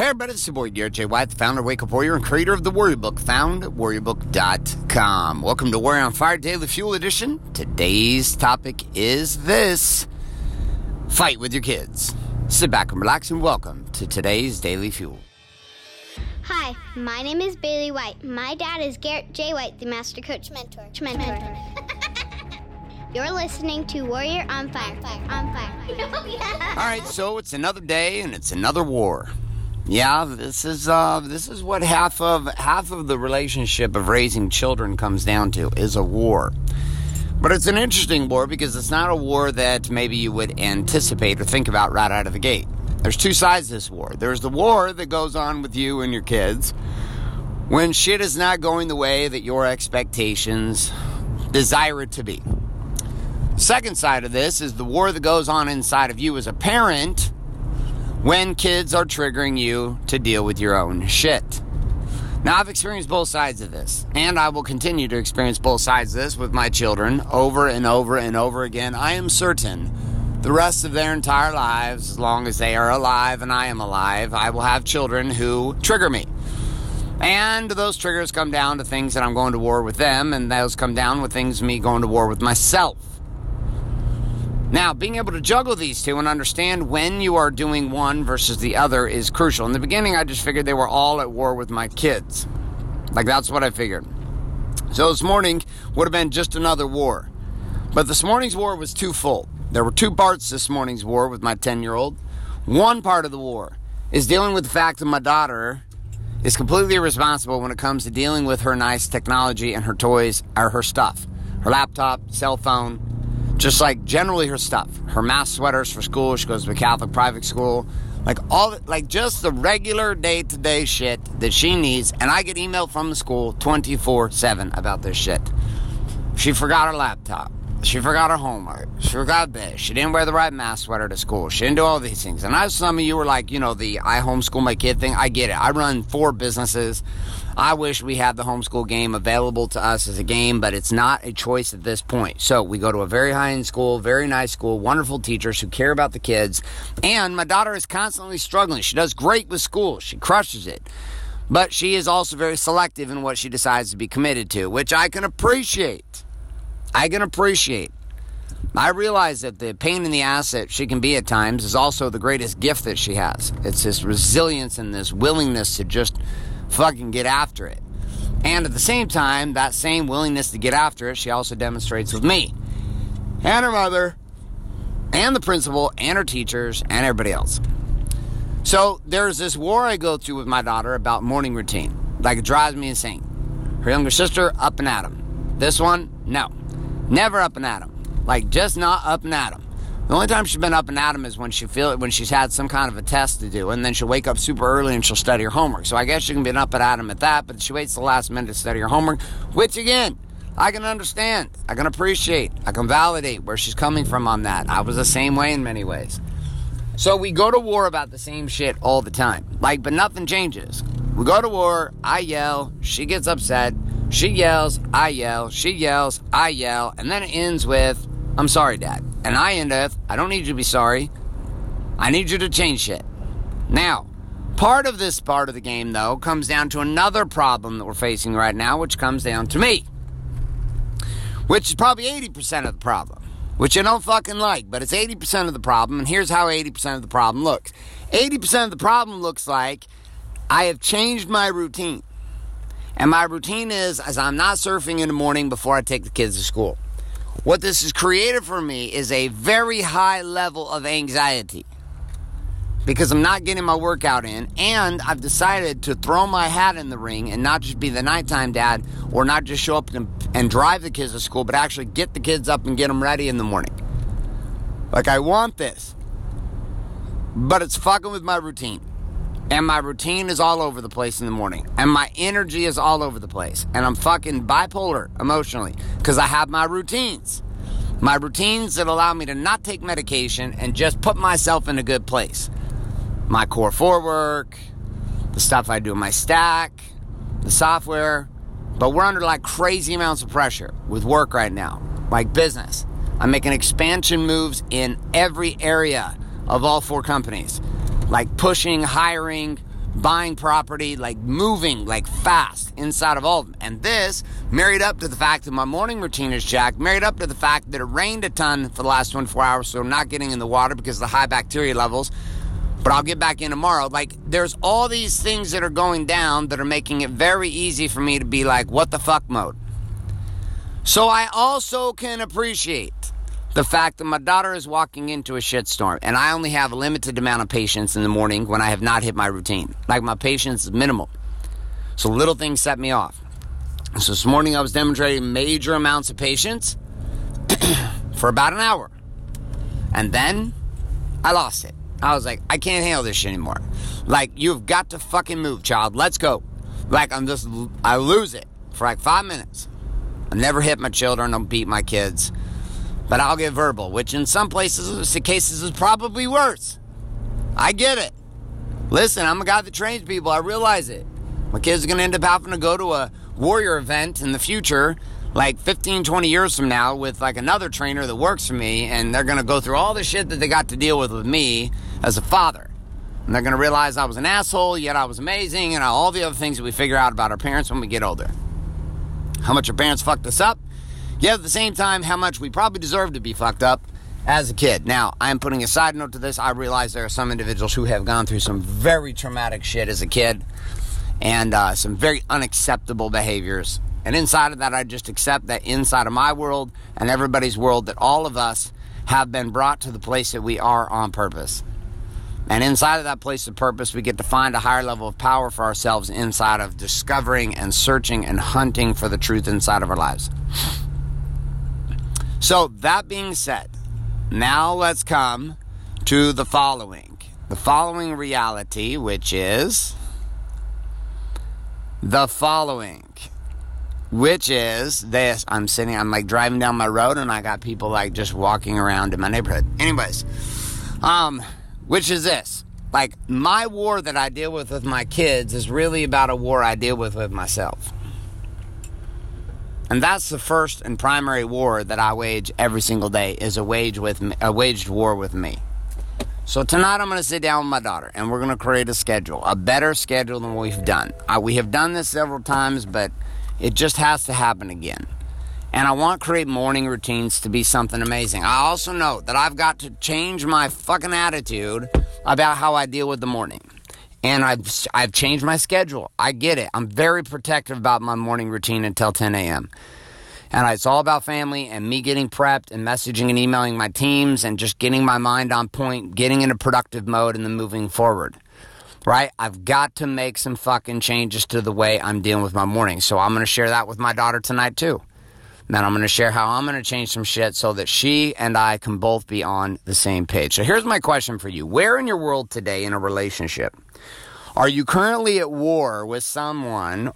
Hey everybody, it's your boy Garrett J. White, the founder of Wake Up Warrior and creator of the Warrior Book, found at warriorbook.com. Welcome to Warrior on Fire Daily Fuel Edition. Today's topic is this Fight with your kids. Sit back and relax and welcome to today's Daily Fuel. Hi, my name is Bailey White. My dad is Garrett J. White, the Master Coach Mentor. Mentor. You're listening to Warrior on Fire. On Fire. Oh, All right, so it's another day and it's another war. Yeah, this is uh, this is what half of half of the relationship of raising children comes down to is a war. But it's an interesting war because it's not a war that maybe you would anticipate or think about right out of the gate. There's two sides to this war. There's the war that goes on with you and your kids when shit is not going the way that your expectations desire it to be. Second side of this is the war that goes on inside of you as a parent when kids are triggering you to deal with your own shit. Now, I've experienced both sides of this, and I will continue to experience both sides of this with my children over and over and over again. I am certain the rest of their entire lives, as long as they are alive and I am alive, I will have children who trigger me. And those triggers come down to things that I'm going to war with them, and those come down with things me going to war with myself. Now, being able to juggle these two and understand when you are doing one versus the other is crucial. In the beginning, I just figured they were all at war with my kids. Like, that's what I figured. So this morning would have been just another war. But this morning's war was twofold. There were two parts this morning's war with my 10 year old. One part of the war is dealing with the fact that my daughter is completely irresponsible when it comes to dealing with her nice technology and her toys or her stuff. Her laptop, cell phone, just like generally her stuff, her math sweaters for school. She goes to a Catholic private school, like all, like just the regular day to day shit that she needs. And I get email from the school 24 7 about this shit. She forgot her laptop. She forgot her homework. She forgot this. She didn't wear the right math sweater to school. She didn't do all these things. And I know some of you were like, you know, the I homeschool my kid thing. I get it. I run four businesses. I wish we had the homeschool game available to us as a game, but it's not a choice at this point. So we go to a very high end school, very nice school, wonderful teachers who care about the kids. And my daughter is constantly struggling. She does great with school, she crushes it. But she is also very selective in what she decides to be committed to, which I can appreciate. I can appreciate. I realize that the pain in the ass that she can be at times is also the greatest gift that she has. It's this resilience and this willingness to just fucking get after it. And at the same time, that same willingness to get after it, she also demonstrates with me and her mother and the principal and her teachers and everybody else. So there's this war I go through with my daughter about morning routine. Like it drives me insane. Her younger sister, up and at 'em. This one, no. Never up and at him. Like just not up and at him. The only time she's been up and at him is when she feel when she's had some kind of a test to do, and then she'll wake up super early and she'll study her homework. So I guess she can be up and at him at that, but she waits the last minute to study her homework, which again, I can understand, I can appreciate, I can validate where she's coming from on that. I was the same way in many ways. So we go to war about the same shit all the time. Like, but nothing changes. We go to war, I yell, she gets upset, she yells, I yell, she yells, I yell, and then it ends with, I'm sorry, Dad. And I end with, I don't need you to be sorry. I need you to change shit. Now, part of this part of the game, though, comes down to another problem that we're facing right now, which comes down to me. Which is probably 80% of the problem. Which I don't fucking like, but it's 80% of the problem, and here's how 80% of the problem looks. 80% of the problem looks like I have changed my routine. And my routine is as I'm not surfing in the morning before I take the kids to school. What this has created for me is a very high level of anxiety because I'm not getting my workout in, and I've decided to throw my hat in the ring and not just be the nighttime dad or not just show up and, and drive the kids to school, but actually get the kids up and get them ready in the morning. Like, I want this, but it's fucking with my routine. And my routine is all over the place in the morning. And my energy is all over the place. And I'm fucking bipolar emotionally because I have my routines. My routines that allow me to not take medication and just put myself in a good place. My core four work, the stuff I do in my stack, the software. But we're under like crazy amounts of pressure with work right now, like business. I'm making expansion moves in every area of all four companies like pushing, hiring, buying property, like moving like fast inside of all of them. And this married up to the fact that my morning routine is jacked, married up to the fact that it rained a ton for the last 24 hours, so I'm not getting in the water because of the high bacteria levels. But I'll get back in tomorrow. Like, there's all these things that are going down that are making it very easy for me to be like, what the fuck mode. So I also can appreciate the fact that my daughter is walking into a shitstorm and I only have a limited amount of patience in the morning when I have not hit my routine. Like my patience is minimal. So little things set me off. So this morning I was demonstrating major amounts of patience for about an hour. And then I lost it. I was like, I can't handle this shit anymore. Like, you've got to fucking move, child. Let's go. Like, I'm just, I lose it for like five minutes. I never hit my children, don't beat my kids but I'll get verbal, which in some places, cases, is probably worse. I get it. Listen, I'm a guy that trains people. I realize it. My kids are going to end up having to go to a warrior event in the future, like 15, 20 years from now, with like another trainer that works for me, and they're going to go through all the shit that they got to deal with with me as a father. And they're going to realize I was an asshole, yet I was amazing, and all the other things that we figure out about our parents when we get older. How much our parents fucked us up, Yet at the same time, how much we probably deserve to be fucked up as a kid. Now, I'm putting a side note to this. I realize there are some individuals who have gone through some very traumatic shit as a kid and uh, some very unacceptable behaviors. And inside of that, I just accept that inside of my world and everybody's world, that all of us have been brought to the place that we are on purpose. And inside of that place of purpose, we get to find a higher level of power for ourselves inside of discovering and searching and hunting for the truth inside of our lives. So, that being said, now let's come to the following. The following reality, which is the following, which is this. I'm sitting, I'm like driving down my road and I got people like just walking around in my neighborhood. Anyways, um, which is this. Like, my war that I deal with with my kids is really about a war I deal with with myself. And that's the first and primary war that I wage every single day is a wage with me, a waged war with me. So tonight I'm going to sit down with my daughter and we're going to create a schedule, a better schedule than we've done. Uh, we have done this several times, but it just has to happen again. And I want to create morning routines to be something amazing. I also know that I've got to change my fucking attitude about how I deal with the morning and I've I've changed my schedule. I get it. I'm very protective about my morning routine until 10 a.m. And it's all about family and me getting prepped and messaging and emailing my teams and just getting my mind on point, getting into productive mode and then moving forward. Right? I've got to make some fucking changes to the way I'm dealing with my morning. So I'm going to share that with my daughter tonight too. Then I'm going to share how I'm going to change some shit so that she and I can both be on the same page. So here's my question for you. Where in your world today in a relationship are you currently at war with someone?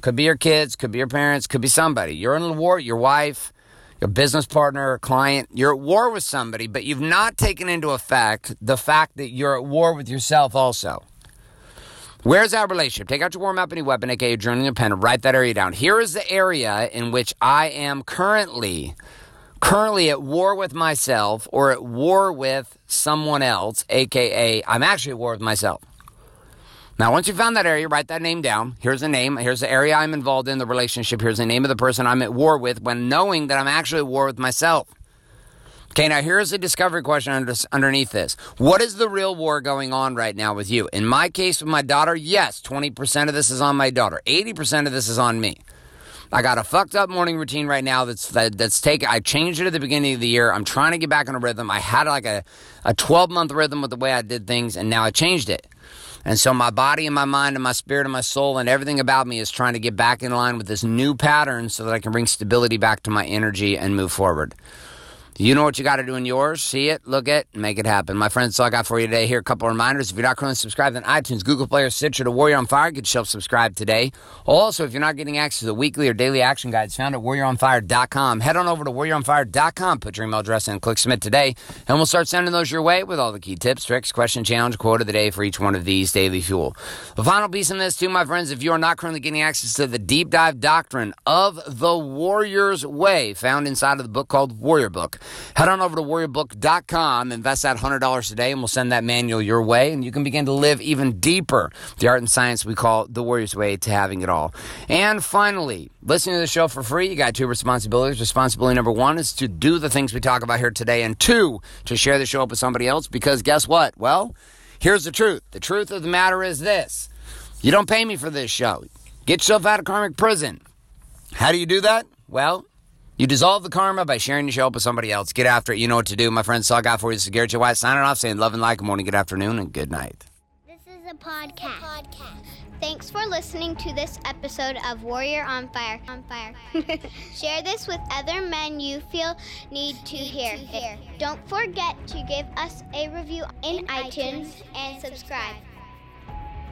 Could be your kids, could be your parents, could be somebody. You're in a war, your wife, your business partner, a client. You're at war with somebody, but you've not taken into effect the fact that you're at war with yourself also. Where's that relationship? Take out your warm up your weapon, aka your journaling and pen, write that area down. Here is the area in which I am currently currently at war with myself or at war with someone else, aka I'm actually at war with myself. Now, once you found that area, write that name down. Here's the name. Here's the area I'm involved in, the relationship. Here's the name of the person I'm at war with when knowing that I'm actually at war with myself. Okay, now here's a discovery question under, underneath this. What is the real war going on right now with you? In my case with my daughter, yes, 20% of this is on my daughter. 80% of this is on me. I got a fucked up morning routine right now that's that, that's taken. I changed it at the beginning of the year. I'm trying to get back on a rhythm. I had like a, a 12 month rhythm with the way I did things, and now I changed it. And so my body and my mind and my spirit and my soul and everything about me is trying to get back in line with this new pattern so that I can bring stability back to my energy and move forward. You know what you got to do in yours. See it, look at it, make it happen. My friends, that's all I got for you today. Here, a couple of reminders. If you're not currently subscribed on iTunes, Google Play, or Stitcher to Warrior on Fire, get yourself subscribed today. Also, if you're not getting access to the weekly or daily action guides found at warrioronfire.com, head on over to warrioronfire.com, put your email address in, click submit today, and we'll start sending those your way with all the key tips, tricks, question, challenge, quote of the day for each one of these daily fuel. The final piece in this, too, my friends, if you are not currently getting access to the deep dive doctrine of the Warrior's Way found inside of the book called Warrior Book, Head on over to warriorbook.com, invest that $100 today, and we'll send that manual your way, and you can begin to live even deeper the art and science we call the Warrior's Way to having it all. And finally, listening to the show for free, you got two responsibilities. Responsibility number one is to do the things we talk about here today, and two, to share the show up with somebody else, because guess what? Well, here's the truth. The truth of the matter is this you don't pay me for this show. Get yourself out of karmic prison. How do you do that? Well, you dissolve the karma by sharing the show up with somebody else. Get after it. You know what to do. My friend all I got for you. This is Garrett J. White signing off, saying love and like, good morning, good afternoon, and good night. This is a podcast. Thanks for listening to this episode of Warrior on Fire. On Fire. Share this with other men you feel need to hear. Don't forget to give us a review in iTunes and subscribe.